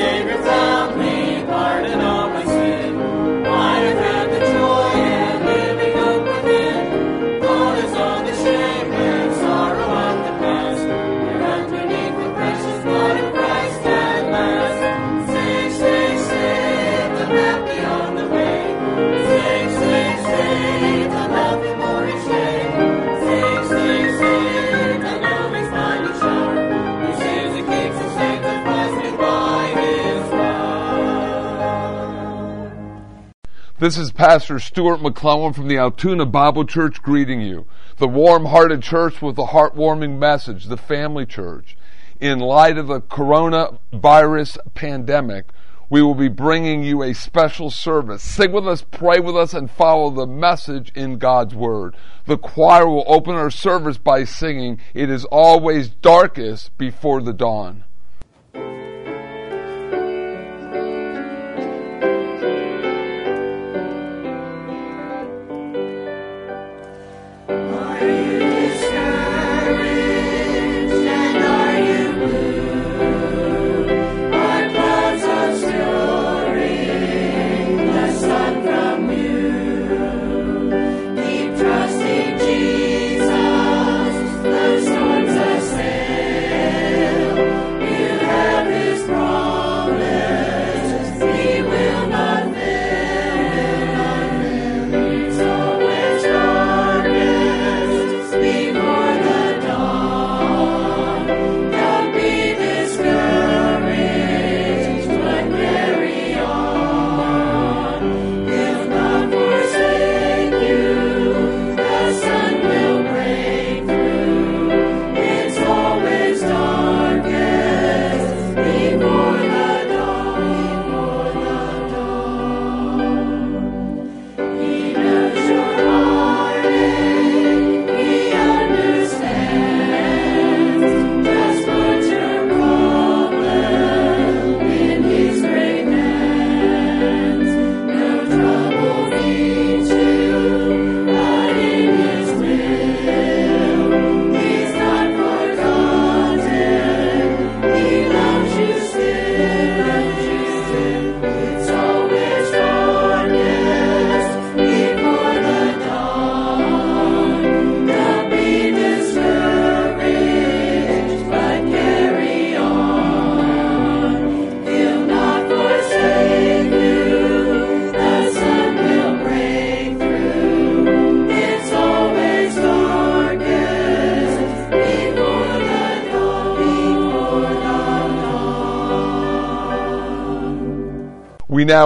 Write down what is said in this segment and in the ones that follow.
Savior. This is Pastor Stuart McClellan from the Altoona Bible Church greeting you. The warm hearted church with a heartwarming message, the family church. In light of the coronavirus pandemic, we will be bringing you a special service. Sing with us, pray with us, and follow the message in God's Word. The choir will open our service by singing, It is always darkest before the dawn.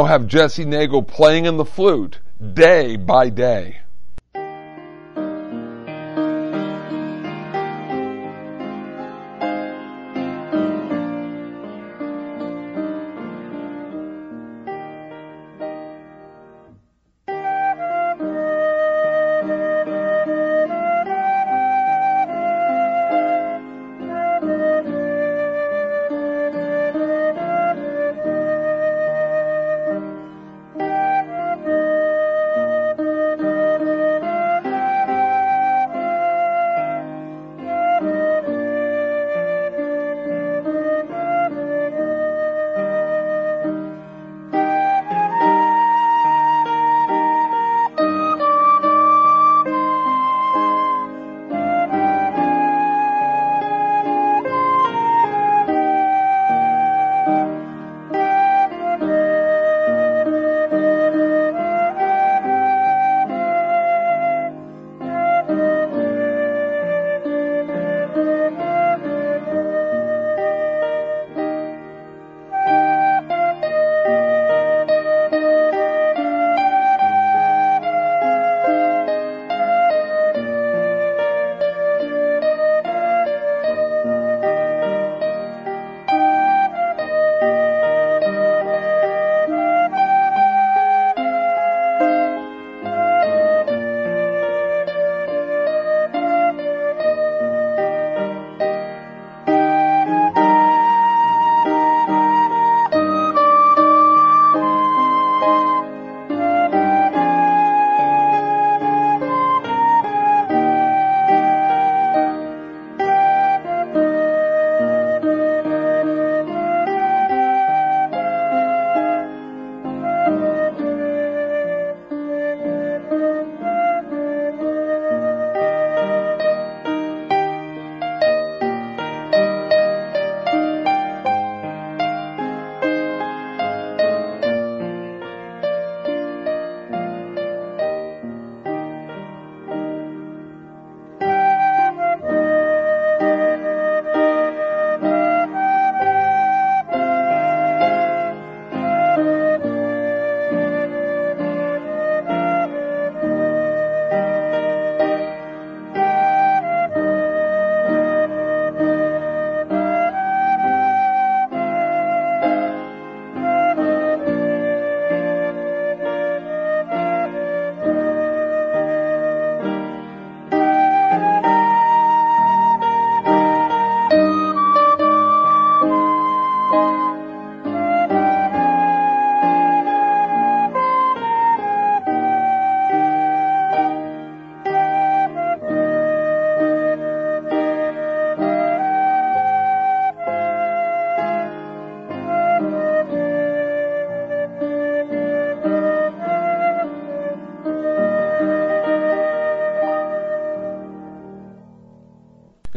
Have Jesse Nagel playing in the flute day by day.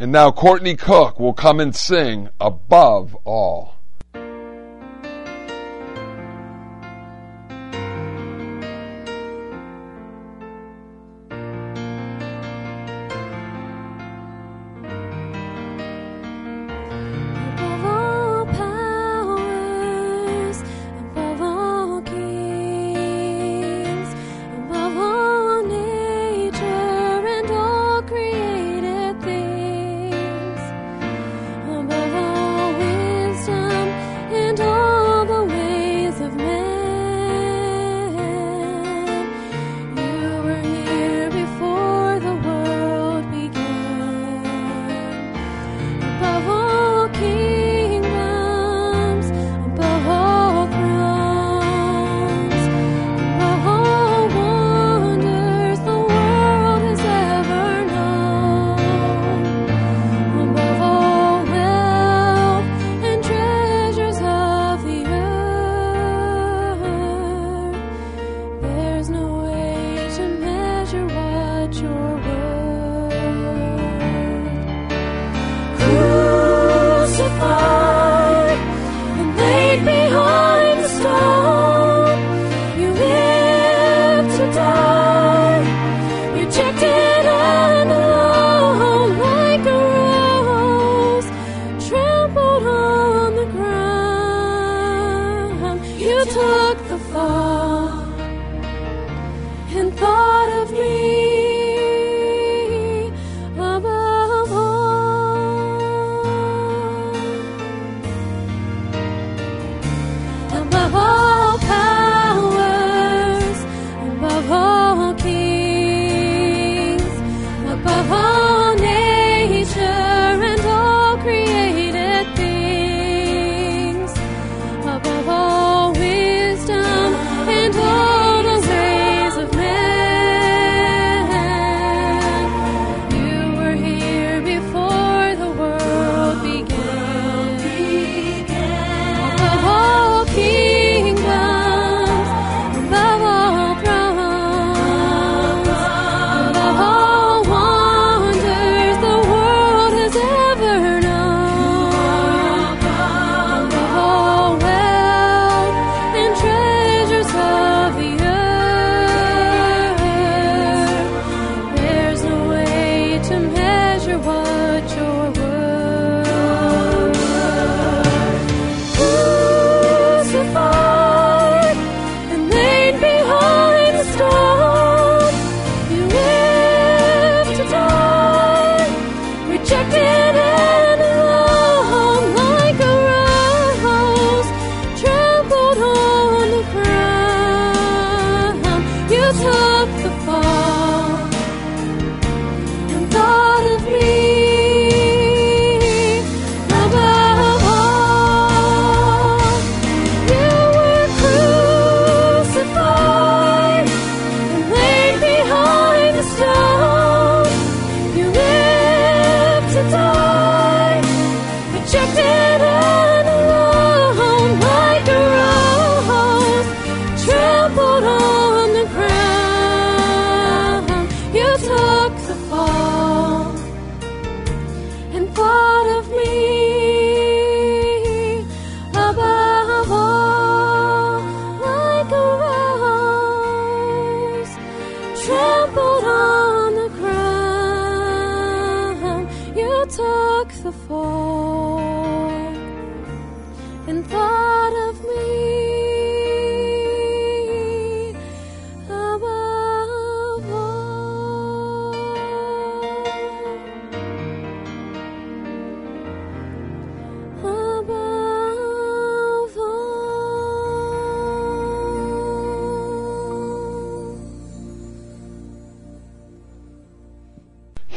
And now Courtney Cook will come and sing Above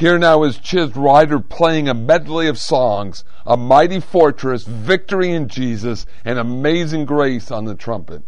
Here now is Chiz Ryder playing a medley of songs A Mighty Fortress, Victory in Jesus, and Amazing Grace on the trumpet.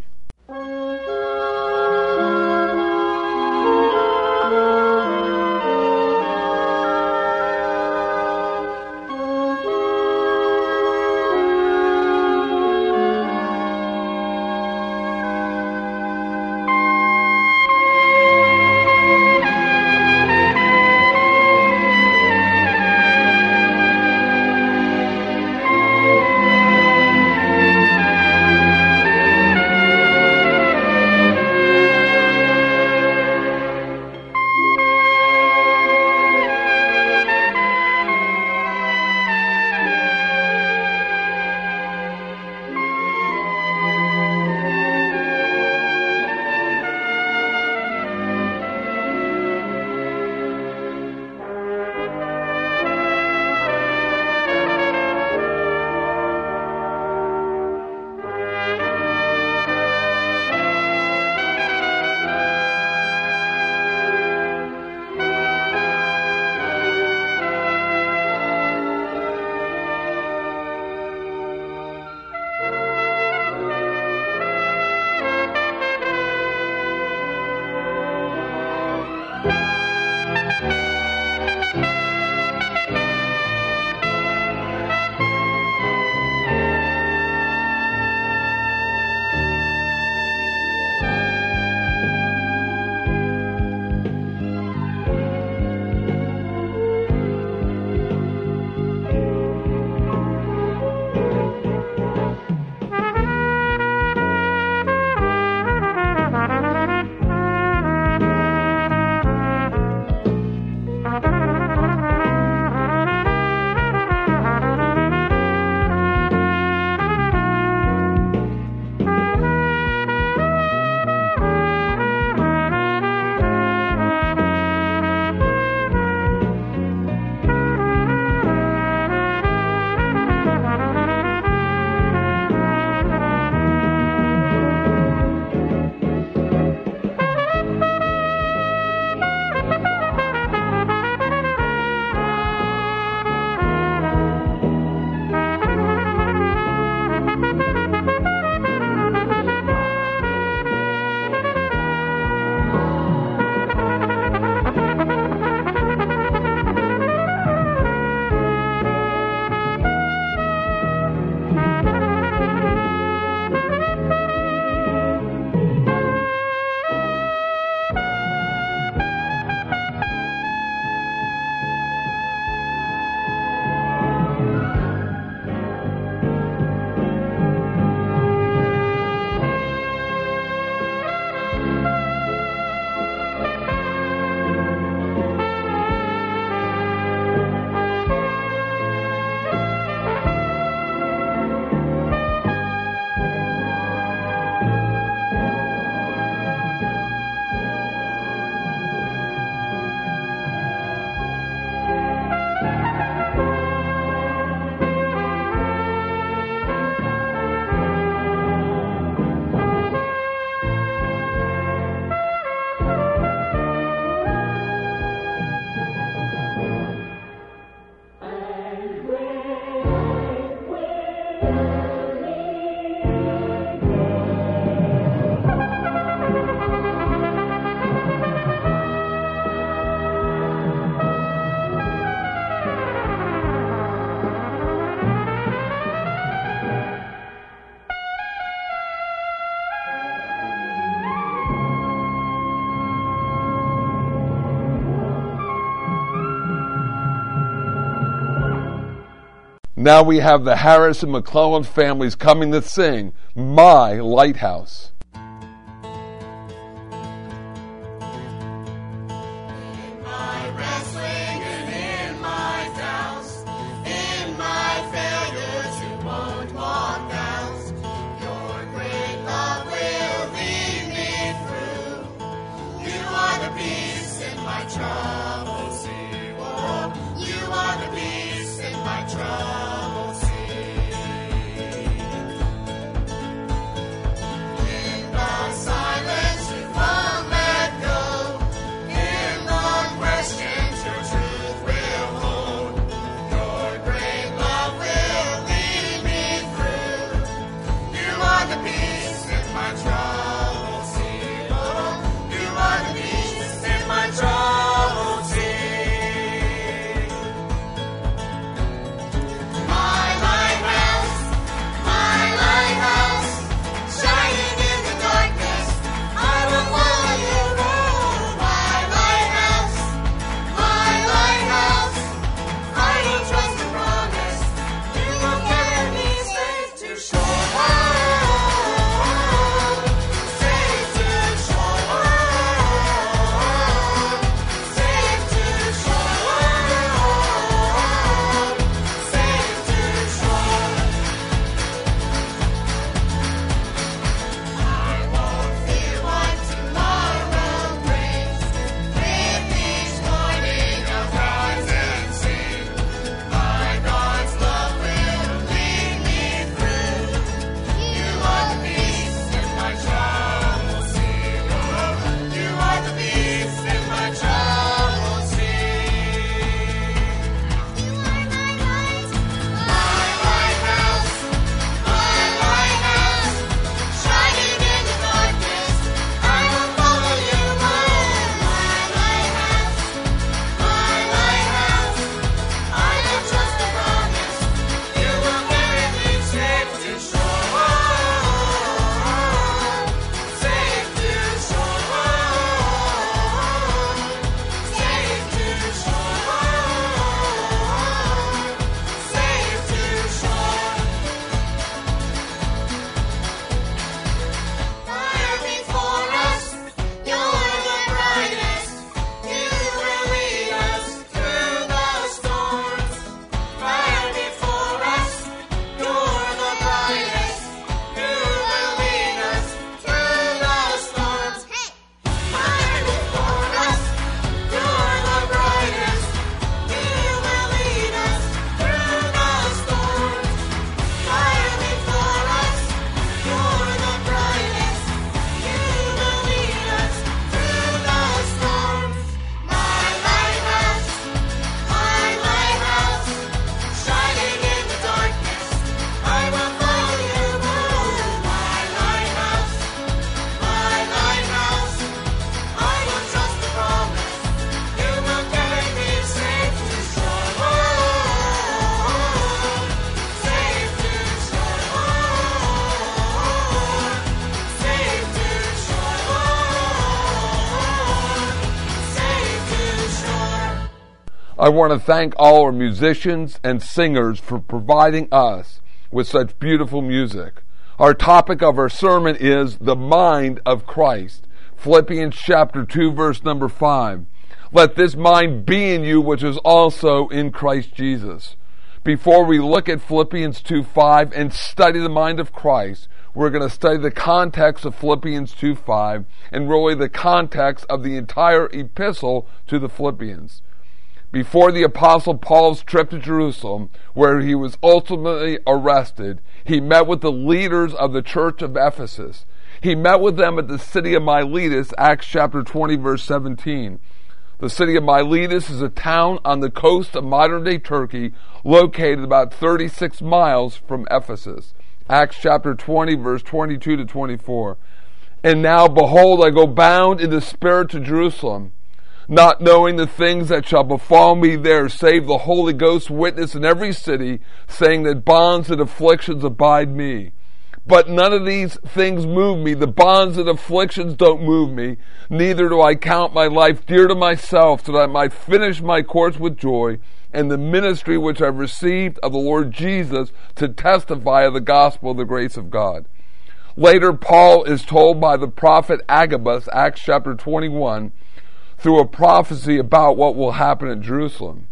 Now we have the Harris and McClellan families coming to sing My Lighthouse. I want to thank all our musicians and singers for providing us with such beautiful music. Our topic of our sermon is the mind of Christ. Philippians chapter 2 verse number 5. Let this mind be in you which is also in Christ Jesus. Before we look at Philippians 2 5 and study the mind of Christ, we're going to study the context of Philippians 2 5 and really the context of the entire epistle to the Philippians before the apostle Paul's trip to Jerusalem, where he was ultimately arrested, he met with the leaders of the church of Ephesus. He met with them at the city of Miletus, Acts chapter 20 verse 17. The city of Miletus is a town on the coast of modern day Turkey, located about 36 miles from Ephesus. Acts chapter 20 verse 22 to 24. And now behold, I go bound in the spirit to Jerusalem not knowing the things that shall befall me there, save the Holy Ghost witness in every city, saying that bonds and afflictions abide me. But none of these things move me. The bonds and afflictions don't move me. Neither do I count my life dear to myself, so that I might finish my course with joy and the ministry which I've received of the Lord Jesus to testify of the gospel of the grace of God. Later, Paul is told by the prophet Agabus, Acts chapter 21, through a prophecy about what will happen at Jerusalem.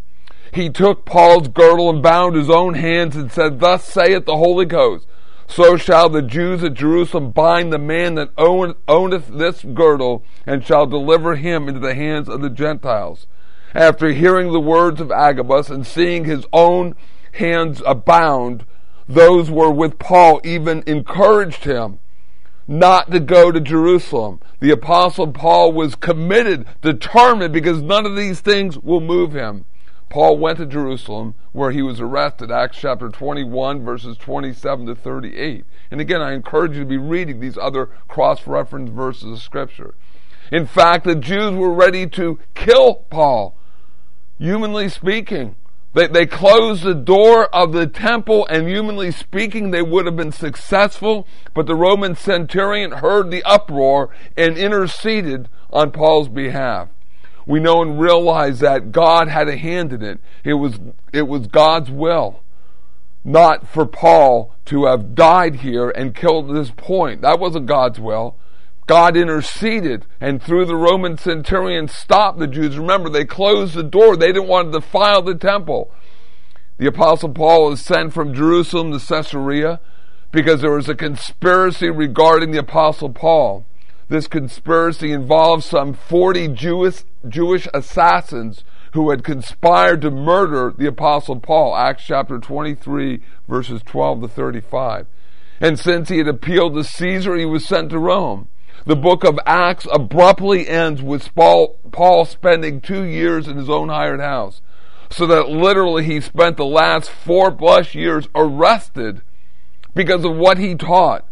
He took Paul's girdle and bound his own hands and said, Thus saith the Holy Ghost, so shall the Jews at Jerusalem bind the man that own, owneth this girdle, and shall deliver him into the hands of the Gentiles. After hearing the words of Agabus and seeing his own hands abound, those were with Paul even encouraged him not to go to Jerusalem. The apostle Paul was committed, determined, because none of these things will move him. Paul went to Jerusalem where he was arrested, Acts chapter 21, verses 27 to 38. And again, I encourage you to be reading these other cross referenced verses of Scripture. In fact, the Jews were ready to kill Paul, humanly speaking. They, they closed the door of the temple, and humanly speaking, they would have been successful, but the Roman centurion heard the uproar and interceded on Paul's behalf. We know and realize that God had a hand in it. It was, it was God's will, not for Paul to have died here and killed at this point. That wasn't God's will. God interceded and through the Roman centurion stopped the Jews. Remember, they closed the door. They didn't want to defile the temple. The apostle Paul was sent from Jerusalem to Caesarea because there was a conspiracy regarding the apostle Paul. This conspiracy involved some 40 Jewish, Jewish assassins who had conspired to murder the apostle Paul. Acts chapter 23 verses 12 to 35. And since he had appealed to Caesar, he was sent to Rome. The book of Acts abruptly ends with Paul, spending two years in his own hired house. So that literally he spent the last four plus years arrested because of what he taught.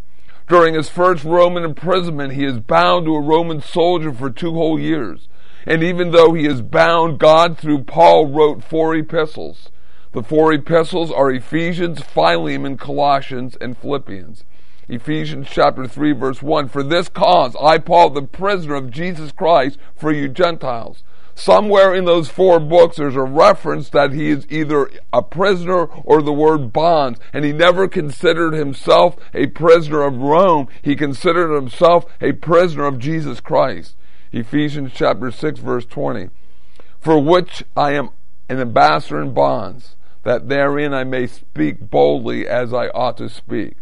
During his first Roman imprisonment, he is bound to a Roman soldier for two whole years. And even though he is bound, God through Paul wrote four epistles. The four epistles are Ephesians, Philemon, Colossians, and Philippians. Ephesians chapter 3 verse 1, For this cause I, Paul, the prisoner of Jesus Christ, for you Gentiles. Somewhere in those four books there's a reference that he is either a prisoner or the word bonds, and he never considered himself a prisoner of Rome. He considered himself a prisoner of Jesus Christ. Ephesians chapter 6 verse 20. For which I am an ambassador in bonds, that therein I may speak boldly as I ought to speak.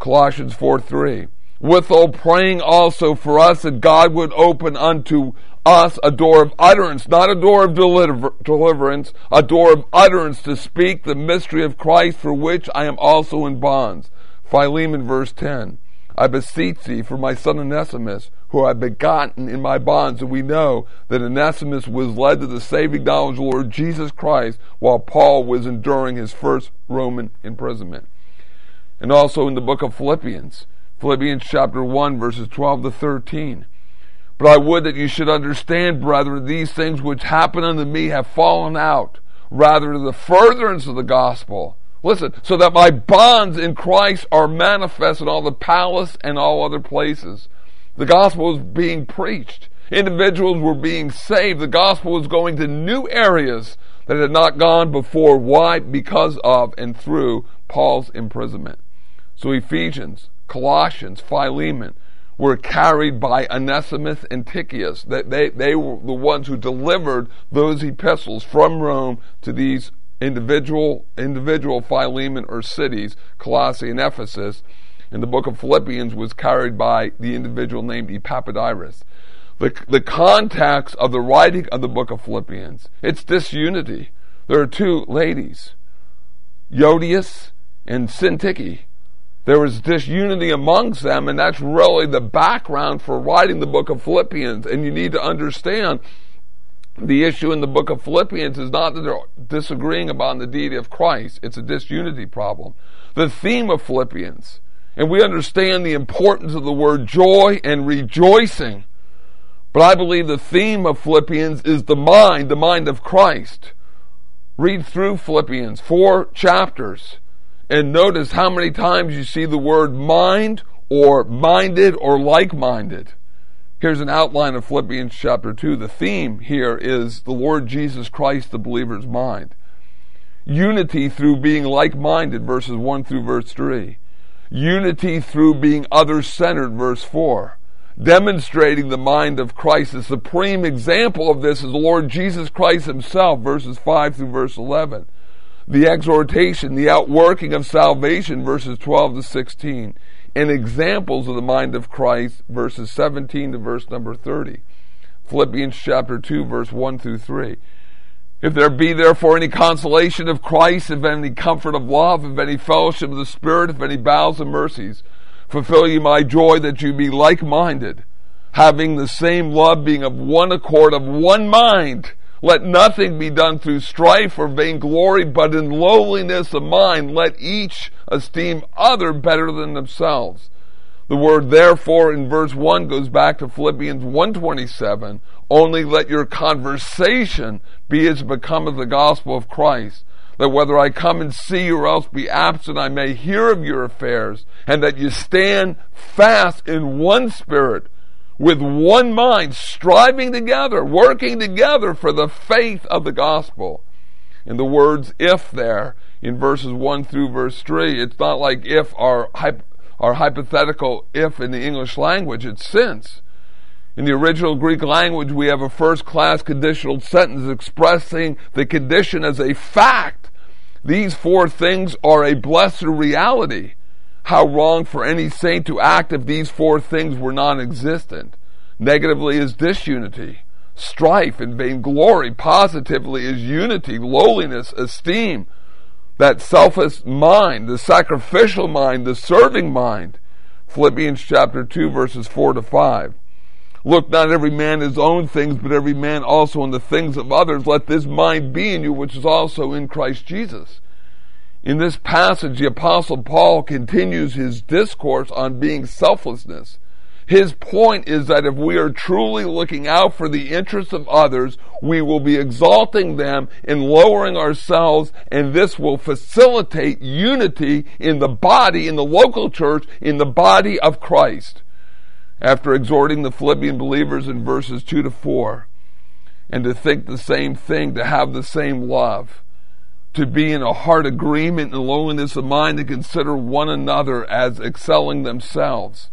Colossians 4 3. Withal praying also for us that God would open unto us a door of utterance, not a door of deliver, deliverance, a door of utterance to speak the mystery of Christ for which I am also in bonds. Philemon verse 10. I beseech thee for my son Onesimus, who I begotten in my bonds, and we know that Onesimus was led to the saving knowledge of the Lord Jesus Christ while Paul was enduring his first Roman imprisonment and also in the book of Philippians, Philippians chapter 1, verses 12 to 13. But I would that you should understand, brethren, these things which happen unto me have fallen out, rather to the furtherance of the gospel. Listen, so that my bonds in Christ are manifest in all the palace and all other places. The gospel was being preached. Individuals were being saved. The gospel was going to new areas that had not gone before. Why? Because of and through Paul's imprisonment. So Ephesians, Colossians, Philemon were carried by Onesimus and Tychicus. They, they, they were the ones who delivered those epistles from Rome to these individual, individual Philemon or cities, Colossae and Ephesus. And the book of Philippians was carried by the individual named Epaphroditus. The, the context of the writing of the book of Philippians, it's disunity. There are two ladies, Euodias and Syntyche. There was disunity amongst them, and that's really the background for writing the book of Philippians. And you need to understand the issue in the book of Philippians is not that they're disagreeing about the deity of Christ, it's a disunity problem. The theme of Philippians, and we understand the importance of the word joy and rejoicing, but I believe the theme of Philippians is the mind, the mind of Christ. Read through Philippians, four chapters and notice how many times you see the word mind or minded or like minded. Here's an outline of Philippians chapter 2. The theme here is the Lord Jesus Christ, the believer's mind. Unity through being like-minded, verses 1 through verse 3. Unity through being other-centered, verse 4 demonstrating the mind of Christ. The supreme example of this is the Lord Jesus Christ himself, verses 5 through verse 11. The exhortation, the outworking of salvation, verses 12 to 16. And examples of the mind of Christ, verses 17 to verse number 30. Philippians chapter 2, verse 1 through 3. If there be therefore any consolation of Christ, if any comfort of love, if any fellowship of the Spirit, if any bowels and mercies, fulfill ye my joy that you be like minded, having the same love, being of one accord, of one mind. Let nothing be done through strife or vainglory, but in lowliness of mind, let each esteem other better than themselves. The word therefore in verse 1 goes back to Philippians 127. Only let your conversation be as becometh the gospel of Christ that whether I come and see you or else be absent, I may hear of your affairs, and that you stand fast in one spirit, with one mind, striving together, working together for the faith of the gospel. In the words if there, in verses 1 through verse 3, it's not like if our, our hypothetical if in the English language, it's since. In the original Greek language, we have a first class conditional sentence expressing the condition as a fact these four things are a blessed reality. How wrong for any saint to act if these four things were non existent. Negatively is disunity, strife, and vainglory. Positively is unity, lowliness, esteem, that selfish mind, the sacrificial mind, the serving mind. Philippians chapter 2, verses 4 to 5. Look not every man his own things, but every man also in the things of others. Let this mind be in you, which is also in Christ Jesus. In this passage, the apostle Paul continues his discourse on being selflessness. His point is that if we are truly looking out for the interests of others, we will be exalting them and lowering ourselves, and this will facilitate unity in the body, in the local church, in the body of Christ after exhorting the Philippian believers in verses 2 to 4, and to think the same thing, to have the same love, to be in a heart agreement and lowliness of mind, to consider one another as excelling themselves.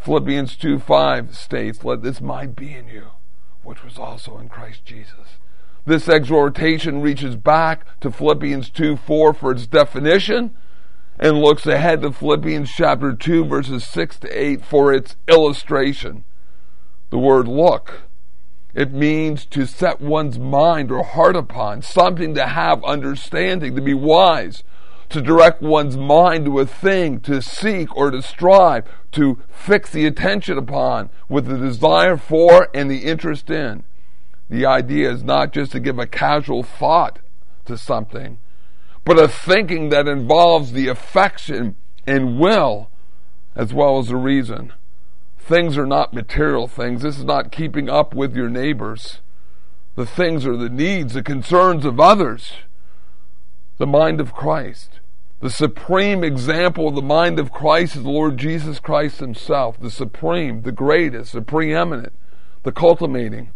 Philippians 2 5 states, Let this mind be in you, which was also in Christ Jesus. This exhortation reaches back to Philippians 2 4 for its definition and looks ahead to Philippians chapter 2 verses 6 to 8 for its illustration. The word look. It means to set one's mind or heart upon, something to have understanding, to be wise, to direct one's mind to a thing, to seek or to strive, to fix the attention upon with the desire for and the interest in. The idea is not just to give a casual thought to something, but a thinking that involves the affection and will as well as the reason. Things are not material things. This is not keeping up with your neighbors. The things are the needs, the concerns of others. The mind of Christ. The supreme example of the mind of Christ is the Lord Jesus Christ Himself. The supreme, the greatest, the preeminent, the culminating.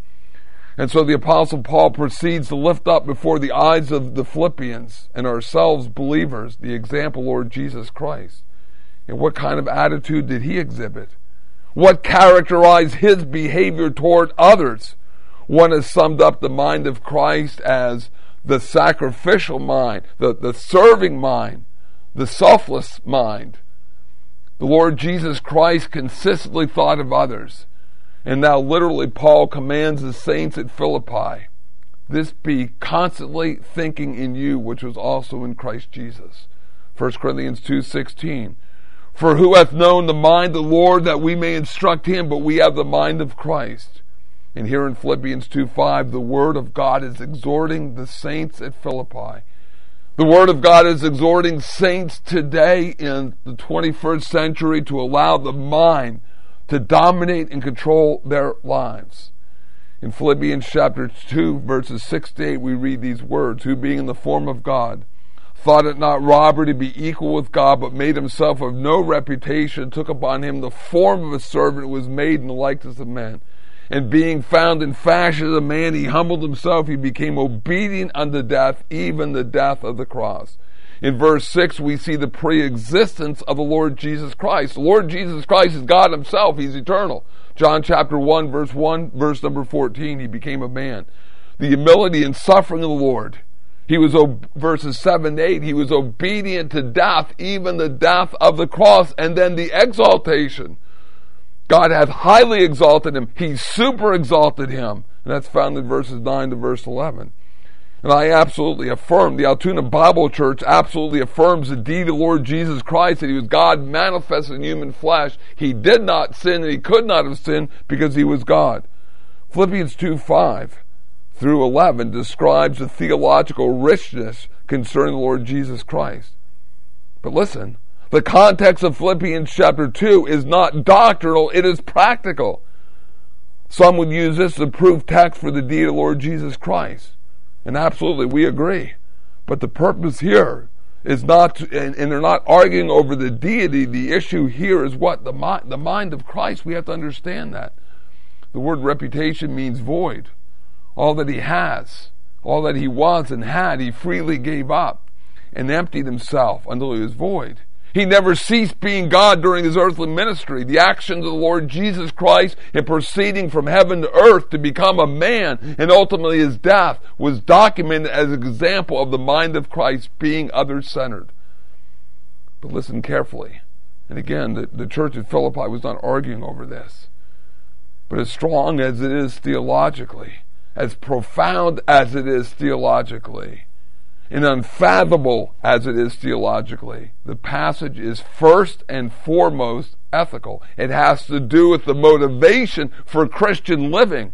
And so the Apostle Paul proceeds to lift up before the eyes of the Philippians and ourselves believers the example Lord Jesus Christ. And what kind of attitude did he exhibit? What characterized his behavior toward others? One has summed up the mind of Christ as the sacrificial mind, the, the serving mind, the selfless mind. The Lord Jesus Christ consistently thought of others. And now, literally, Paul commands the saints at Philippi this be constantly thinking in you, which was also in Christ Jesus. 1 Corinthians 2.16 For who hath known the mind of the Lord that we may instruct him, but we have the mind of Christ. And here in Philippians 2.5, the Word of God is exhorting the saints at Philippi. The Word of God is exhorting saints today in the 21st century to allow the mind to dominate and control their lives. In Philippians chapter 2, verses 6 to 8, we read these words Who being in the form of God, thought it not robbery to be equal with God, but made himself of no reputation, took upon him the form of a servant, was made in the likeness of men. And being found in fashion as a man, he humbled himself. He became obedient unto death, even the death of the cross. In verse 6, we see the pre-existence of the Lord Jesus Christ. The Lord Jesus Christ is God himself. He's eternal. John chapter 1, verse 1, verse number 14, he became a man. The humility and suffering of the Lord. He was, verses 7 to 8, he was obedient to death, even the death of the cross, and then the exaltation. God hath highly exalted him. He super exalted him. And that's found in verses 9 to verse 11. And I absolutely affirm, the Altoona Bible Church absolutely affirms the deed of the Lord Jesus Christ, that he was God manifested in human flesh. He did not sin and he could not have sinned because he was God. Philippians 2 5 through 11 describes the theological richness concerning the Lord Jesus Christ. But listen, the context of Philippians chapter 2 is not doctrinal, it is practical. Some would use this as a proof text for the deed of Lord Jesus Christ. And absolutely, we agree. But the purpose here is not, to, and, and, they're not arguing over the deity. The issue here is what? The, the mind of Christ. We have to understand that. The word reputation means void. All that he has, all that he was and had, he freely gave up and emptied himself until he was void. He never ceased being God during his earthly ministry. The actions of the Lord Jesus Christ in proceeding from heaven to earth to become a man and ultimately his death was documented as an example of the mind of Christ being other centered. But listen carefully. And again, the, the church at Philippi was not arguing over this. But as strong as it is theologically, as profound as it is theologically, and unfathomable as it is theologically, the passage is first and foremost ethical. It has to do with the motivation for Christian living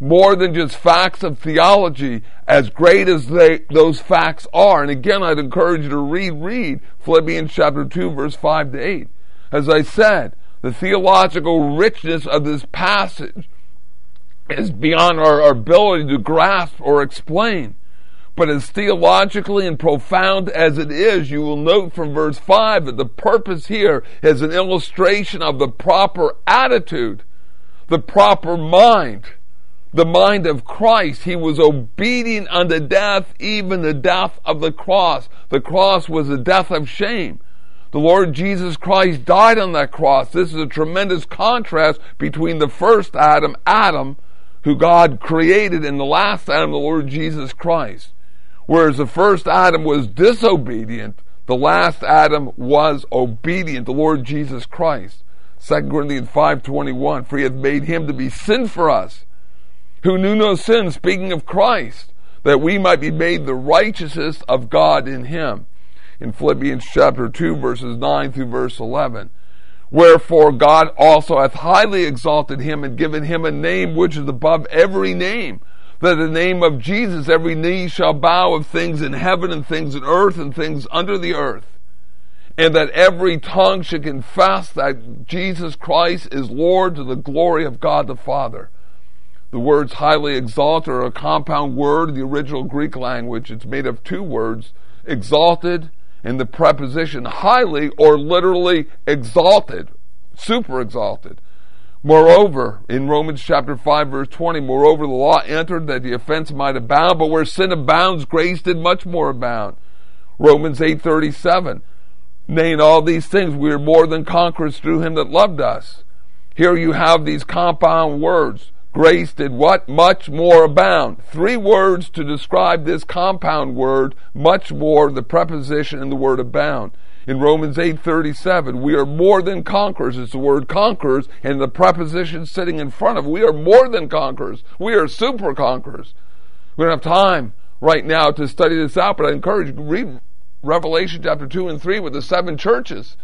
more than just facts of theology, as great as they, those facts are. And again, I'd encourage you to read, read Philippians chapter 2, verse 5 to 8. As I said, the theological richness of this passage is beyond our, our ability to grasp or explain. But as theologically and profound as it is, you will note from verse 5 that the purpose here is an illustration of the proper attitude, the proper mind, the mind of Christ. He was obedient unto death, even the death of the cross. The cross was the death of shame. The Lord Jesus Christ died on that cross. This is a tremendous contrast between the first Adam, Adam, who God created, in the last Adam, the Lord Jesus Christ. Whereas the first Adam was disobedient, the last Adam was obedient, the Lord Jesus Christ. 2 Corinthians 5.21, for he hath made him to be sin for us, who knew no sin, speaking of Christ, that we might be made the righteousness of God in him. In Philippians chapter 2, verses 9 through verse 11. Wherefore God also hath highly exalted him and given him a name which is above every name, that the name of Jesus every knee shall bow of things in heaven and things in earth and things under the earth. And that every tongue should confess that Jesus Christ is Lord to the glory of God the Father. The words highly exalted are a compound word in the original Greek language. It's made of two words, exalted and the preposition highly or literally exalted, super exalted. Moreover, in Romans chapter 5 verse 20, moreover the law entered that the offense might abound, but where sin abounds, grace did much more abound. Romans 8:37. Nay, in all these things we are more than conquerors through him that loved us. Here you have these compound words. Grace did what? Much more abound. Three words to describe this compound word, much more, the preposition and the word abound in Romans 8:37, we are more than conquerors. It's the word conquerors and the preposition sitting in front of. We are more than conquerors. We are super conquerors. We don't have time right now to study this out, but I encourage you read Revelation chapter 2 and 3 with the seven churches.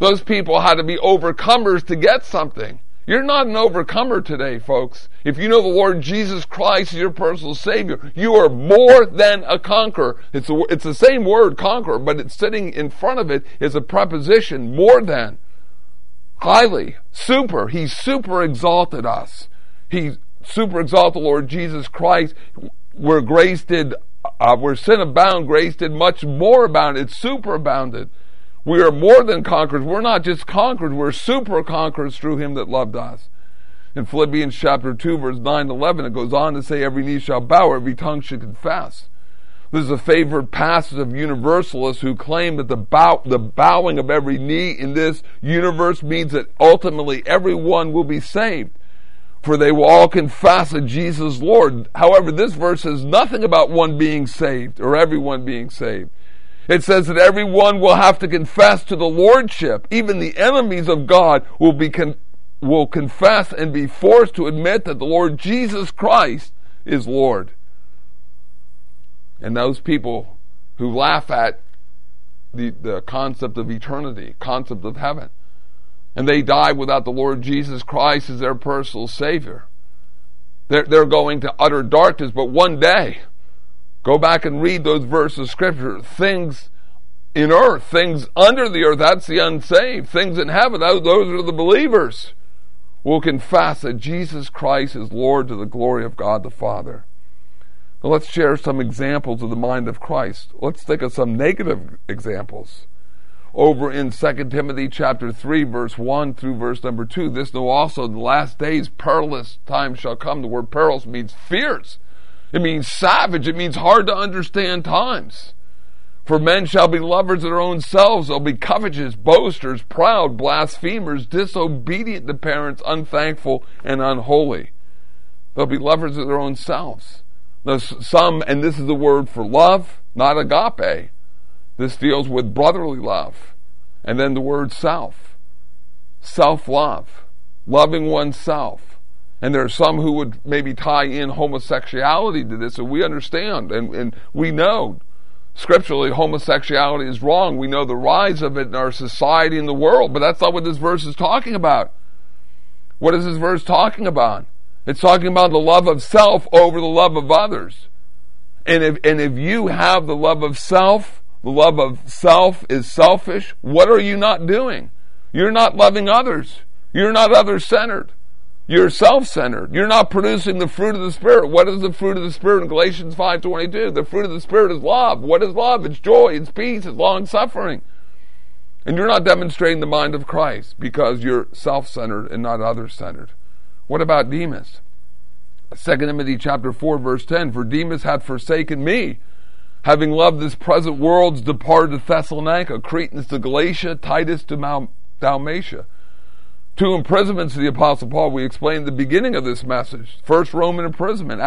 Those people had to be overcomers to get something. You're not an overcomer today, folks. If you know the Lord Jesus Christ is your personal Savior, you are more than a conqueror. It's, a, it's the same word, conqueror, but it's sitting in front of it is a preposition, more than. Highly, super. He super exalted us. He super exalted the Lord Jesus Christ. Where grace did, uh, where sin abound, grace did much more abound. It super abounded. We are more than conquerors. We're not just conquerors, we're super conquerors through him that loved us. In Philippians chapter 2, verse 9 to 11, it goes on to say, Every knee shall bow, every tongue should confess. This is a favorite passage of universalists who claim that the, bow, the bowing of every knee in this universe means that ultimately everyone will be saved. For they will all confess that Jesus Lord. However, this verse says nothing about one being saved or everyone being saved. It says that everyone will have to confess to the Lordship. Even the enemies of God will be con- will confess and be forced to admit that the Lord Jesus Christ is Lord. And those people who laugh at the, the concept of eternity, concept of heaven, and they die without the Lord Jesus Christ as their personal Savior. They're, they're going to utter darkness, but one day, go back and read those verses of Scripture. Things in earth, things under the earth, that's the unsaved. Things in heaven, those, are the believers, will confess that Jesus Christ is Lord to the glory of God the Father. Now let's share some examples of the mind of Christ. Let's think of some negative examples. Over in 2 Timothy chapter 3 verse 1 through verse number 2, this know also the last days perilous times shall come. The word perilous means fierce. It means savage. It means hard to understand times. For men shall be lovers of their own selves. They'll be covetous, boasters, proud, blasphemers, disobedient to parents, unthankful, and unholy. They'll be lovers of their own selves. There's some, and this is the word for love, not agape. This deals with brotherly love. And then the word self. Self love. Loving oneself. And there are some who would maybe tie in homosexuality to this, and we understand and, and we know scripturally homosexuality is wrong. We know the rise of it in our society and the world, but that's not what this verse is talking about. What is this verse talking about? It's talking about the love of self over the love of others. And if, and if you have the love of self, the love of self is selfish, what are you not doing? You're not loving others. You're not other centered. You're self-centered. You're not producing the fruit of the Spirit. What is the fruit of the Spirit in Galatians 5.22? The fruit of the Spirit is love. What is love? It's joy, it's peace, it's long-suffering. And you're not demonstrating the mind of Christ because you're self-centered and not other-centered. What about Demas? 2 Timothy chapter 4 verse 10, For Demas hath forsaken me, having loved this present world, departed to Thessalonica, Crescens to Galatia, Titus to Mal- Dalmatia. Two imprisonments of the Apostle Paul, we explained the beginning of this message. First Roman imprisonment.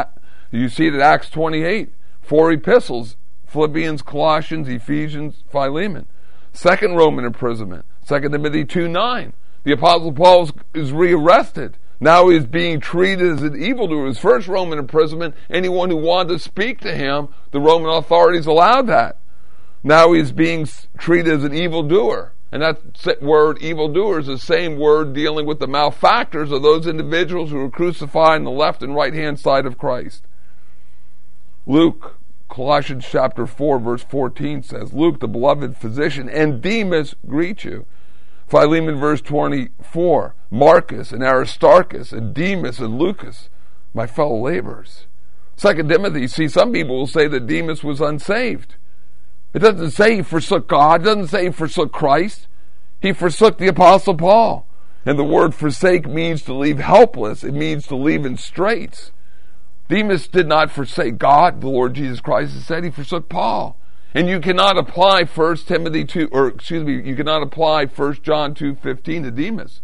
You see it at Acts 28. Four epistles, Philippians, Colossians, Ephesians, Philemon. Second Roman imprisonment, 2 Timothy 2 9. The Apostle Paul is rearrested. Now he is being treated as an evildoer. His first Roman imprisonment, anyone who wanted to speak to him, the Roman authorities allowed that. Now he is being treated as an evildoer. And that word evildoer is the same word dealing with the malefactors of those individuals who were crucified on the left and right hand side of Christ. Luke, Colossians chapter 4, verse 14 says, Luke, the beloved physician, and Demas greet you. Philemon, verse 24, Marcus and Aristarchus and Demas and Lucas, my fellow laborers. Second Timothy, see, some people will say that Demas was unsaved. It doesn't say he forsook God, it doesn't say he forsook Christ. He forsook the Apostle Paul. And the word forsake means to leave helpless, it means to leave in straits. Demas did not forsake God, the Lord Jesus Christ said, he forsook Paul. And you cannot apply 1 Timothy 2, or excuse me, you cannot apply 1 John 2.15 to Demas.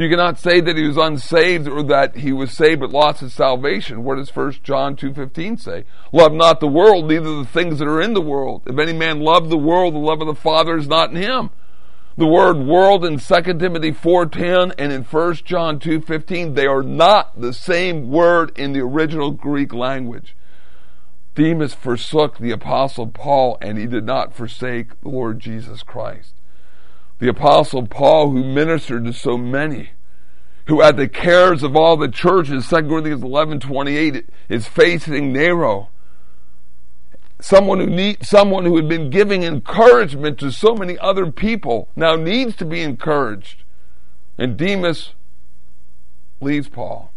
You cannot say that he was unsaved or that he was saved but lost his salvation. What does 1 John 2.15 say? Love not the world, neither the things that are in the world. If any man love the world, the love of the Father is not in him. The word world in 2 Timothy 4.10 and in 1 John 2.15, they are not the same word in the original Greek language. Demas forsook the Apostle Paul and he did not forsake the Lord Jesus Christ. The Apostle Paul, who ministered to so many, who had the cares of all the churches, 2 Corinthians 11 28, is facing Nero. Someone who need, someone who had been giving encouragement to so many other people now needs to be encouraged. And Demas leaves Paul.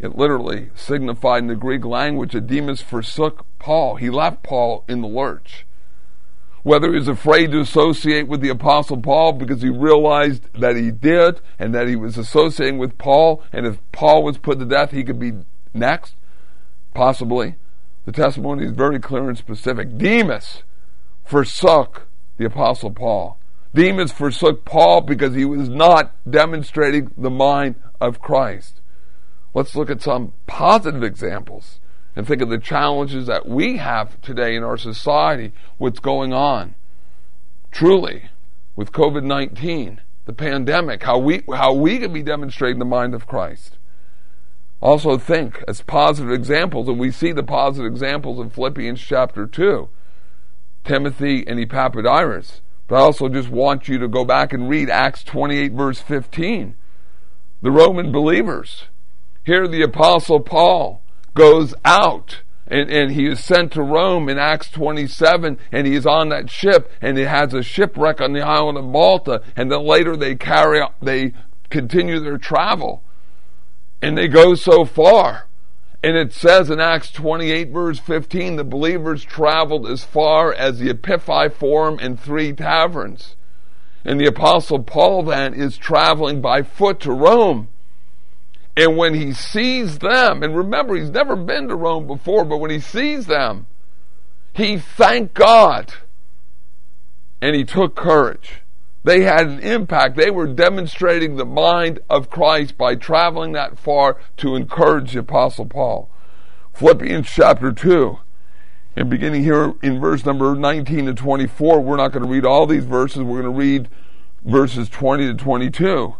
It literally signified in the Greek language that Demas forsook Paul. He left Paul in the lurch. Whether he was afraid to associate with the Apostle Paul because he realized that he did and that he was associating with Paul, and if Paul was put to death, he could be next, possibly. The testimony is very clear and specific. Demas forsook the Apostle Paul. Demas forsook Paul because he was not demonstrating the mind of Christ. Let's look at some positive examples and think of the challenges that we have today in our society, what's going on. Truly, with COVID 19, the pandemic, how we, how we can be demonstrating the mind of Christ. Also, think as positive examples, and we see the positive examples in Philippians chapter 2 Timothy and Epaphroditus. But I also just want you to go back and read Acts 28, verse 15. The Roman believers. Here, the Apostle Paul goes out. And, and he is sent to Rome in Acts 27 and he is on that ship and he has a shipwreck on the island of Malta and then later they carry they continue their travel. And they go so far. And it says in Acts 28 verse 15 the believers traveled as far as the Appii Forum and three taverns. And the apostle Paul then is traveling by foot to Rome and when he sees them, and remember, he's never been to Rome before, but when he sees them, he thanked God and he took courage. They had an impact. They were demonstrating the mind of Christ by traveling that far to encourage the Apostle Paul. Philippians chapter 2, and beginning here in verse number 19 to 24, we're not going to read all these verses. We're going to read verses 20 to 22.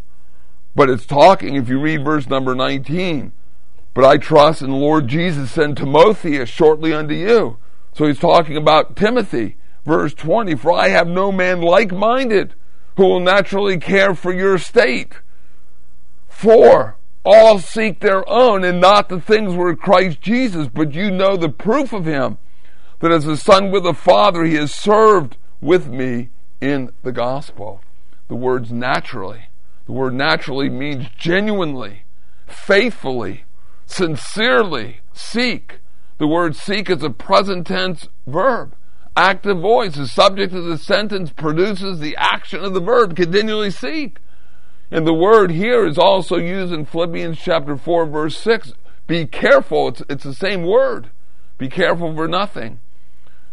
But it's talking, if you read verse number 19, but I trust in the Lord Jesus send Timotheus shortly unto you. So he's talking about Timothy. Verse 20, for I have no man like minded who will naturally care for your state. For all seek their own and not the things were Christ Jesus, but you know the proof of him, that as a son with a father he has served with me in the gospel. The words naturally the word naturally means genuinely, faithfully, sincerely seek. The word seek is a present tense verb. Active voice. The subject of the sentence produces the action of the verb. Continually seek. And the word here is also used in Philippians chapter 4 verse 6. Be careful. It's, it's the same word. Be careful for nothing.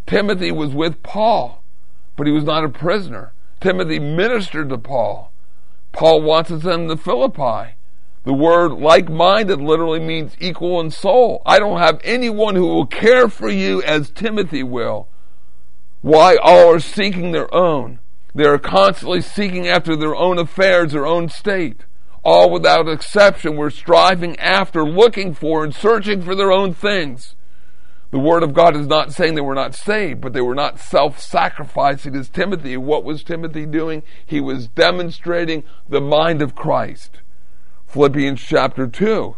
Timothy was with Paul, but he was not a prisoner. Timothy ministered to Paul. Paul wants us in the Philippi. The word like minded literally means equal in soul. I don't have anyone who will care for you as Timothy will. Why all are seeking their own? They are constantly seeking after their own affairs, their own state. All without exception were striving after, looking for, and searching for their own things. The Word of God is not saying they were not saved, but they were not self-sacrificing as Timothy. What was Timothy doing? He was demonstrating the mind of Christ. Philippians chapter 2,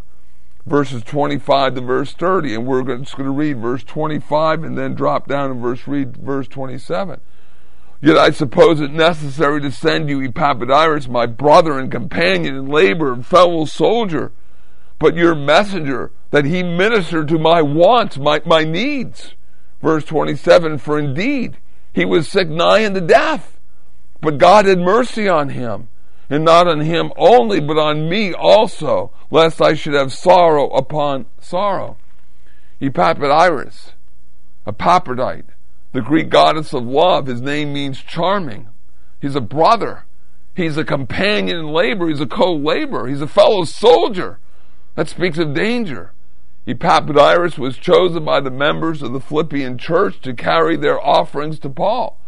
verses 25 to verse 30, and we're just going to read verse 25 and then drop down and verse read verse 27. Yet I suppose it necessary to send you Epaphroditus, my brother and companion in labor and fellow soldier, but your messenger, that he ministered to my wants, my, my needs. Verse 27 For indeed he was sick nigh unto death, but God had mercy on him, and not on him only, but on me also, lest I should have sorrow upon sorrow. Epaphroditus, Epaphrodite, the Greek goddess of love, his name means charming. He's a brother. He's a companion in labor. He's a co-laborer. He's a fellow soldier. That speaks of danger. Epaphroditus was chosen by the members of the Philippian church to carry their offerings to Paul.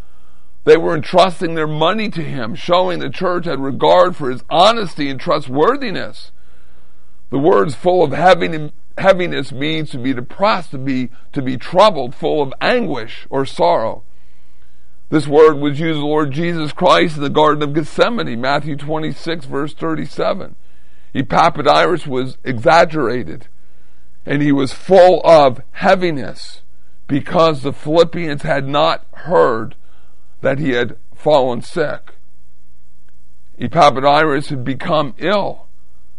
They were entrusting their money to him, showing the church had regard for his honesty and trustworthiness. The words full of heaviness means to be depressed, to be, to be troubled, full of anguish or sorrow. This word was used of Lord Jesus Christ in the Garden of Gethsemane, Matthew 26, verse 37. Epaphroditus was exaggerated and he was full of heaviness because the Philippians had not heard that he had fallen sick. Epaphroditus had become ill,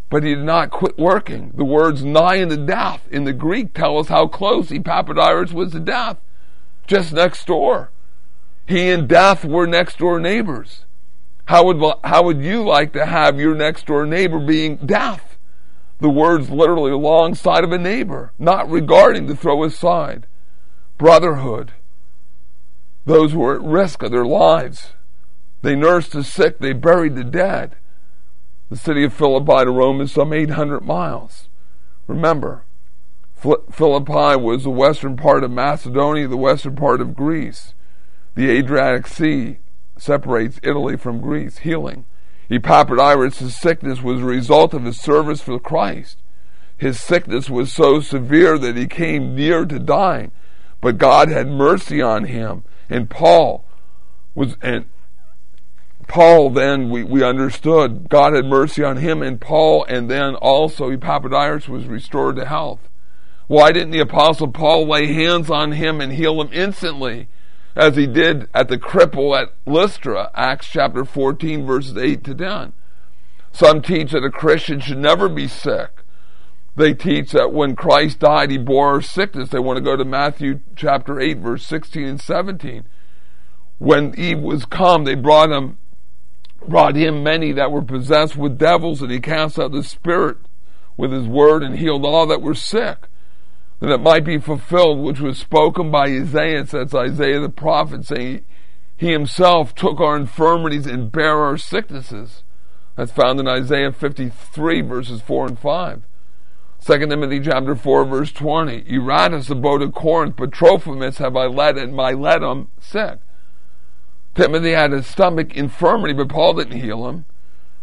but he did not quit working. The words nigh unto death in the Greek tell us how close Epaphroditus was to death, just next door. He and death were next door neighbors. How would, how would you like to have your next door neighbor being death? The words literally alongside of a neighbor, not regarding to throw aside. Brotherhood. Those who were at risk of their lives. They nursed the sick, they buried the dead. The city of Philippi to Rome is some 800 miles. Remember, Philippi was the western part of Macedonia, the western part of Greece. The Adriatic Sea separates Italy from Greece. Healing. Epaphroditus' sickness was a result of his service for Christ. His sickness was so severe that he came near to dying, but God had mercy on him. And Paul was, and Paul then we, we understood God had mercy on him and Paul and then also Epaphroditus was restored to health. Why didn't the apostle Paul lay hands on him and heal him instantly as he did at the cripple at Lystra, Acts chapter 14 verses 8 to 10? Some teach that a Christian should never be sick. They teach that when Christ died, he bore our sickness. They want to go to Matthew chapter 8 verse 16 and 17. When he was come, they brought him brought him many that were possessed with devils, and he cast out the spirit with his word and healed all that were sick, that it might be fulfilled which was spoken by Isaiah, that's Isaiah the prophet, saying, He himself took our infirmities and bare our sicknesses. That's found in Isaiah 53 verses 4 and 5. 2 Timothy chapter 4 verse 20. Erastus abode at Corinth, but Trophimus have I led, and him sick. Timothy had a stomach infirmity, but Paul didn't heal him.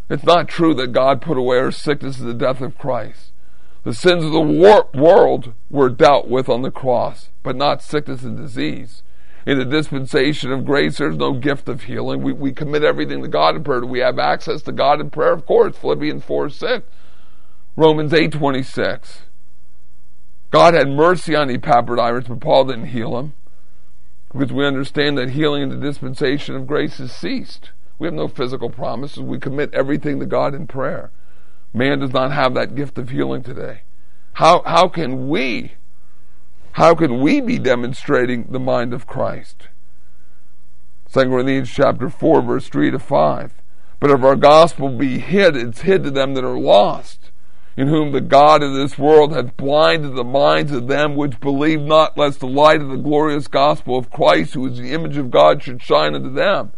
It's not true that God put away our sickness at the death of Christ. The sins of the world were dealt with on the cross, but not sickness and disease. In the dispensation of grace, there's no gift of healing. We, we commit everything to God in prayer. We have access to God in prayer, of course. Philippians 4 6. Romans eight twenty six. God had mercy on Epaphroditus, but Paul didn't heal him because we understand that healing in the dispensation of grace has ceased. We have no physical promises. We commit everything to God in prayer. Man does not have that gift of healing today. How, how can we, how can we be demonstrating the mind of Christ? 2 Corinthians chapter 4 verse 3 to 5. But if our gospel be hid, it's hid to them that are lost in whom the God of this world hath blinded the minds of them which believe not, lest the light of the glorious gospel of Christ, who is the image of God, should shine unto them.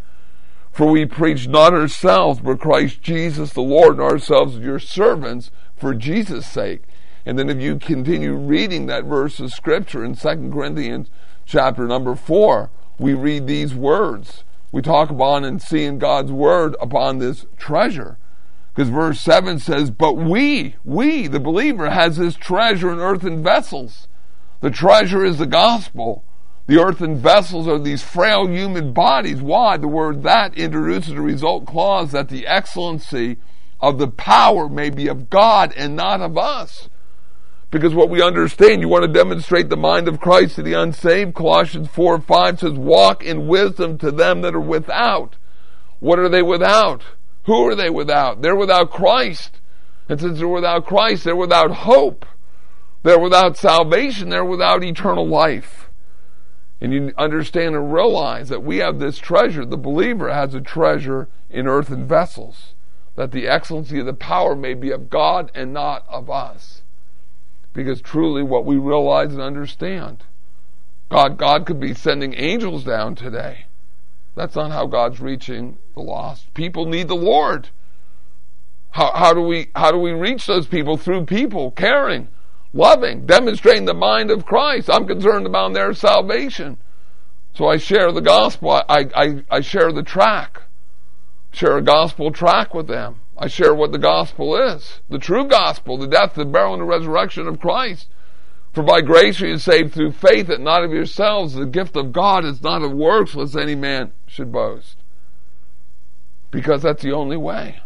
For we preach not ourselves, but Christ Jesus the Lord, and ourselves your servants for Jesus' sake. And then if you continue reading that verse of scripture in 2 Corinthians chapter number 4, we read these words. We talk about and see in God's word upon this treasure. Because verse 7 says, But we, we, the believer, has this treasure in earthen vessels. The treasure is the gospel. The earthen vessels are these frail human bodies. Why? The word that introduces a result clause that the excellency of the power may be of God and not of us. Because what we understand, you want to demonstrate the mind of Christ to the unsaved. Colossians 4 5 says, Walk in wisdom to them that are without. What are they without? Who are they without? They're without Christ. And since they're without Christ, they're without hope. They're without salvation. They're without eternal life. And you understand and realize that we have this treasure. The believer has a treasure in earthen vessels, that the excellency of the power may be of God and not of us. Because truly, what we realize and understand, God, God could be sending angels down today that's not how God's reaching the lost. People need the Lord. How, how, do we how do we reach those people through people caring, loving, demonstrating the mind of Christ? I'm concerned about their salvation, so I share the gospel. I I, I share the track, share a gospel track with them. I share what the gospel is, the true gospel, the death, the burial, and the resurrection of Christ. For by grace are you saved through faith, and not of yourselves. The gift of God is not of works, lest any man should boast. Because that's the only way.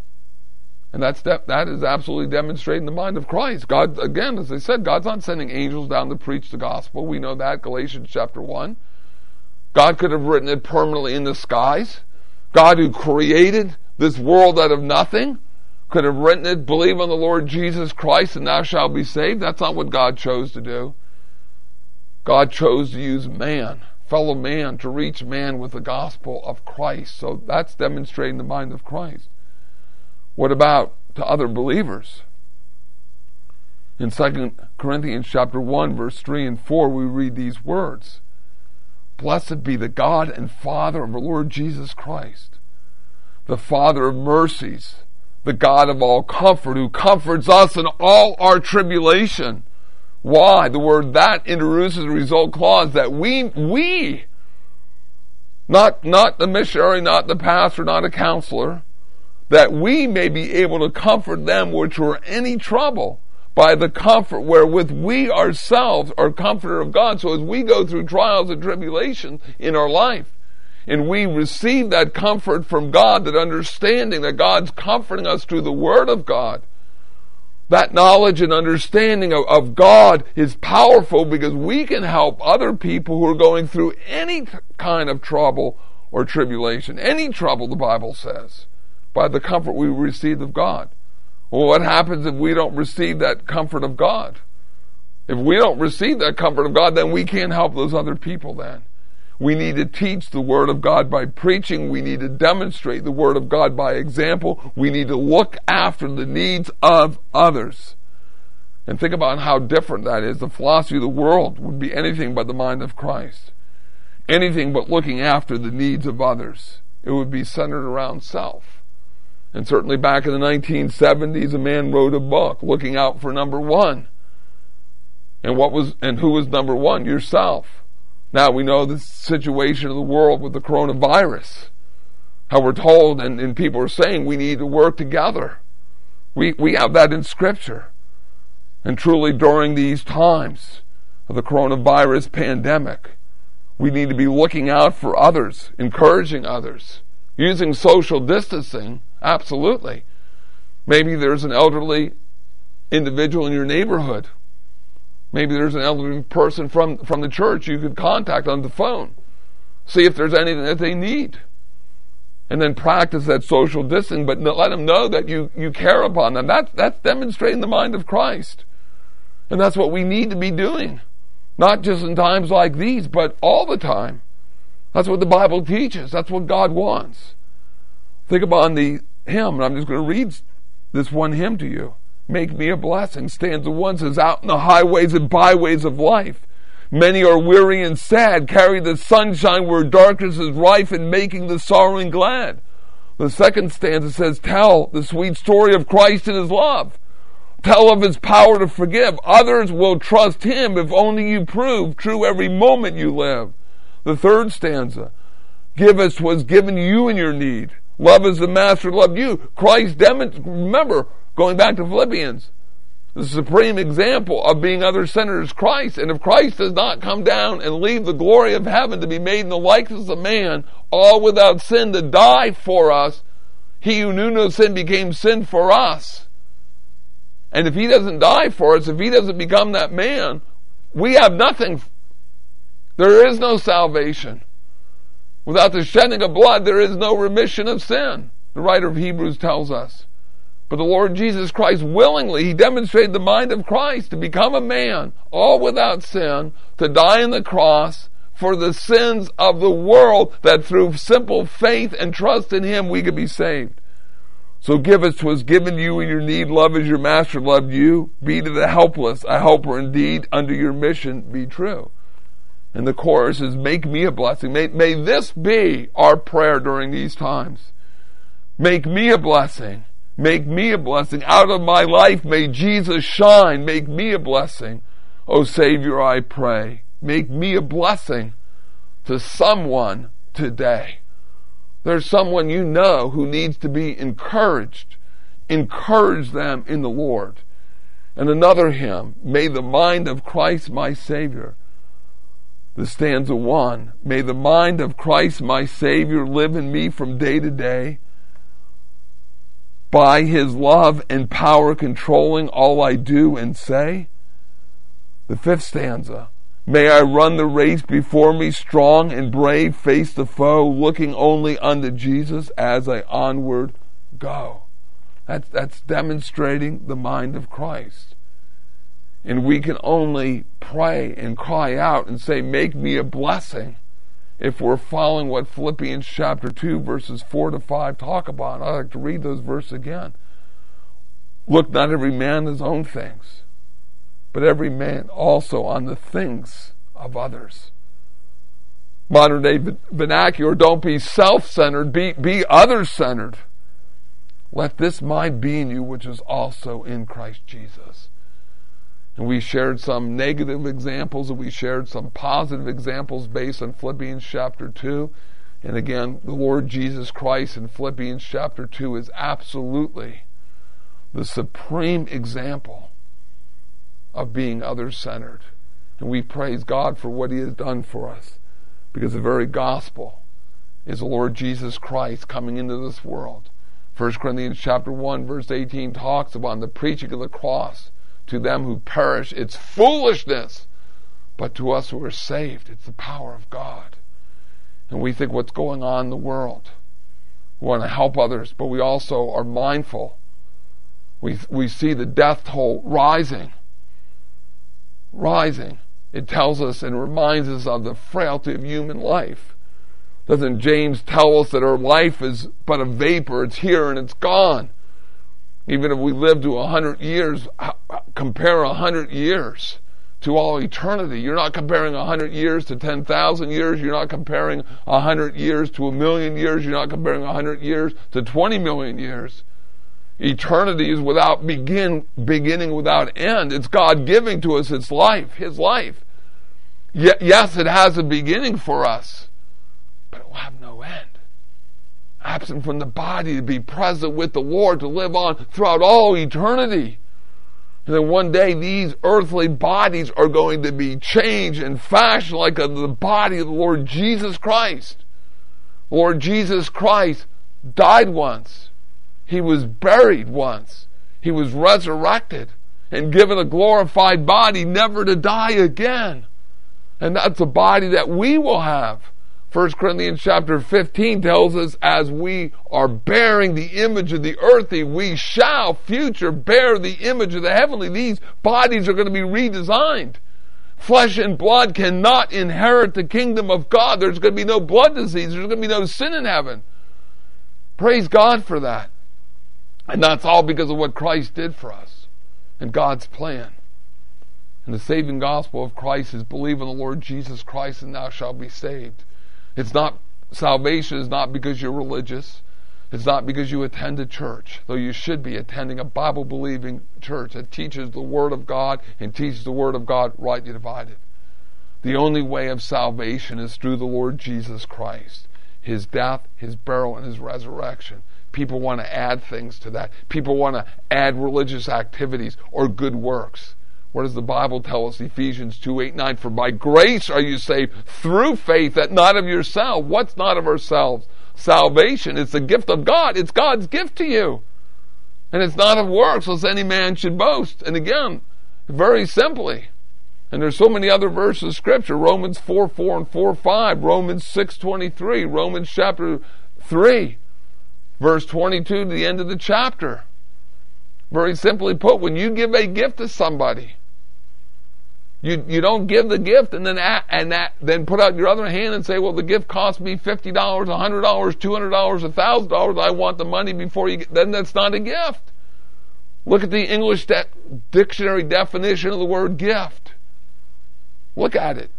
And that's de- that is absolutely demonstrating the mind of Christ. God, again, as I said, God's not sending angels down to preach the gospel. We know that, Galatians chapter 1. God could have written it permanently in the skies. God who created this world out of nothing could have written it, believe on the Lord Jesus Christ and thou shalt be saved. That's not what God chose to do. God chose to use man, fellow man, to reach man with the gospel of Christ. So that's demonstrating the mind of Christ. What about to other believers? In 2 Corinthians chapter 1 verse 3 and 4 we read these words. Blessed be the God and Father of our Lord Jesus Christ, the Father of mercies, the God of all comfort, who comforts us in all our tribulation. Why? The word that introduces a result clause that we, we, not, not the missionary, not the pastor, not a counselor, that we may be able to comfort them which were any trouble by the comfort wherewith we ourselves are comforted of God. So as we go through trials and tribulations in our life, and we receive that comfort from God, that understanding that God's comforting us through the Word of God, that knowledge and understanding of, of, God is powerful because we can help other people who are going through any kind of trouble or tribulation, any trouble, the Bible says, by the comfort we receive of God. Well, what happens if we don't receive that comfort of God? If we don't receive that comfort of God, then we can't help those other people then. We need to teach the Word of God by preaching. We need to demonstrate the Word of God by example. We need to look after the needs of others. And think about how different that is. The philosophy of the world would be anything but the mind of Christ. Anything but looking after the needs of others. It would be centered around self. And certainly back in the 1970s, a man wrote a book looking out for number one. And what was, and who was number one? Yourself. Now we know the situation of the world with the coronavirus. How we're told and, and people are saying we need to work together. We, we have that in scripture. And truly during these times of the coronavirus pandemic, we need to be looking out for others, encouraging others, using social distancing Absolutely. Maybe there's an elderly individual in your neighborhood. Maybe there's an elderly person from, from the church you could contact on the phone. See if there's anything that they need. And then practice that social distancing, but let them know that you, you care upon them. That, that's demonstrating the mind of Christ. And that's what we need to be doing. Not just in times like these, but all the time. That's what the Bible teaches. That's what God wants. Think about the hymn, and I'm just going to read this one hymn to you. Make me a blessing. Stanza one says, Out in the highways and byways of life, many are weary and sad. Carry the sunshine where darkness is rife and making the sorrowing glad. The second stanza says, Tell the sweet story of Christ and his love. Tell of his power to forgive. Others will trust him if only you prove true every moment you live. The third stanza, Give us was given you in your need. Love as the Master loved you. Christ demonstrated, remember, going back to Philippians, the supreme example of being other is Christ. And if Christ does not come down and leave the glory of heaven to be made in the likeness of man, all without sin to die for us, he who knew no sin became sin for us. And if he doesn't die for us, if he doesn't become that man, we have nothing. There is no salvation. Without the shedding of blood, there is no remission of sin. The writer of Hebrews tells us. But the Lord Jesus Christ willingly, He demonstrated the mind of Christ to become a man, all without sin, to die on the cross for the sins of the world, that through simple faith and trust in Him we could be saved. So give us was given you in your need, love as your master loved you. Be to the helpless a helper indeed, under your mission be true. And the chorus is, Make me a blessing. May, may this be our prayer during these times. Make me a blessing. Make me a blessing. Out of my life, may Jesus shine. Make me a blessing. Oh Savior, I pray. Make me a blessing to someone today. There's someone you know who needs to be encouraged. Encourage them in the Lord. And another hymn, May the mind of Christ my Savior the stanza one. May the mind of Christ my Savior live in me from day to day. By his love and power controlling all I do and say. The fifth stanza. May I run the race before me strong and brave, face the foe, looking only unto Jesus as I onward go. That's, that's demonstrating the mind of Christ. And we can only pray and cry out and say, Make me a blessing. if we're following what Philippians chapter 2, verses 4 to 5 talk about. I'd like to read those verses again. Look not every man his own things, but every man also on the things of others. Modern day vernacular, don't be self centered, be, be other centered. Let this mind be in you, which is also in Christ Jesus. And we shared some negative examples and we shared some positive examples based on Philippians chapter 2. And again, the Lord Jesus Christ in Philippians chapter 2 is absolutely the supreme example of being other centered. And we praise God for what He has done for us because the very gospel is the Lord Jesus Christ coming into this world. 1 Corinthians chapter 1 verse 18 talks about the preaching of the cross to them who perish it's foolishness but to us who are saved it's the power of God. And we think what's going on in the world. We want to help others, but we also are mindful. We, we see the death toll rising. Rising. It tells us and reminds us of the frailty of human life. Doesn't James tell us that our life is but a vapor? It's here and it's gone. Even if we live to a hundred years, compare a hundred years to all eternity. You're not comparing a hundred years to ten thousand years. You're not comparing a hundred years to a million years. You're not comparing a hundred years to twenty million years. Eternity is without begin, beginning without end. It's God giving to us its life, His life. Ye- yes, it has a beginning for us, but it will have no end. Absent from the body to be present with the Lord, to live on throughout all eternity. And then one day these earthly bodies are going to be changed and fashioned like a, the body of the Lord Jesus Christ. Lord Jesus Christ died once he was buried once. He was resurrected and given a glorified body never to die again. And that's a body that we will have. 1 Corinthians chapter 15 tells us as we are bearing the image of the earthly, we shall future bear the image of the heavenly. These bodies are going to be redesigned. Flesh and blood cannot inherit the kingdom of God. There's going to be no blood disease. There's going to be no sin in heaven. Praise God for that. And that's all because of what Christ did for us and God's plan. And the saving gospel of Christ is believe in the Lord Jesus Christ and thou shalt be saved. It's not, salvation is not because you're religious. It's not because you attend a church, though you should be attending a Bible believing church that teaches the Word of God and teaches the Word of God rightly divided. The only way of salvation is through the Lord Jesus Christ, His death, His burial, and His resurrection. People want to add things to that. People want to add religious activities or good works. What does the Bible tell us? Ephesians 2, 8, 9. For by grace are you saved through faith that not of yourself. What's not of ourselves? Salvation. It's the gift of God. It's God's gift to you. And it's not of works, lest any man should boast. And again, very simply, and there's so many other verses of scripture, Romans 4, 4 and 4, 5, Romans 6, 23, Romans chapter 3, verse 22 to the end of the chapter. Very simply put, when you give a gift to somebody, you, you don't give the gift and then and that, then put out your other hand and say, well, the gift cost me fifty dollars, a hundred dollars, two hundred dollars, a thousand dollars. I want the money before you. Get, then that's not a gift. Look at the English de- dictionary definition of the word gift. Look at it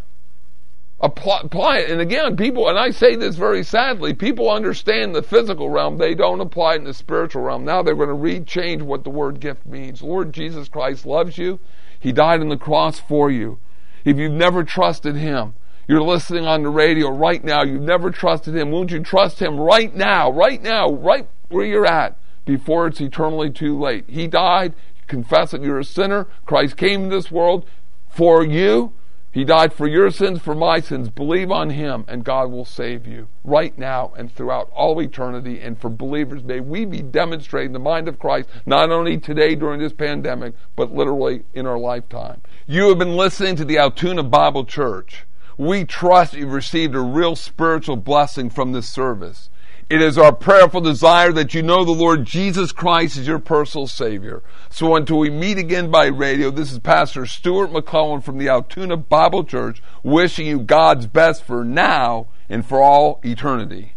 apply, apply it. And again, people, and I say this very sadly, people understand the physical realm, they don't apply it in the spiritual realm. Now they're going to rechange what the word gift means. Lord Jesus Christ loves you. He died on the cross for you. If you've never trusted Him, you're listening on the radio right now, you've never trusted Him, won't you trust Him right now, right now, right where you're at, before it's eternally too late? He died, confess that you're a sinner, Christ came to this world for you, he died for your sins, for my sins. Believe on Him, and God will save you right now and throughout all eternity. And for believers, may we be demonstrating the mind of Christ not only today during this pandemic, but literally in our lifetime. You have been listening to the Altoona Bible Church. We trust you've received a real spiritual blessing from this service. It is our prayerful desire that you know the Lord Jesus Christ is your personal Savior. So until we meet again by radio, this is Pastor Stuart McClellan from the Altoona Bible Church wishing you God's best for now and for all eternity.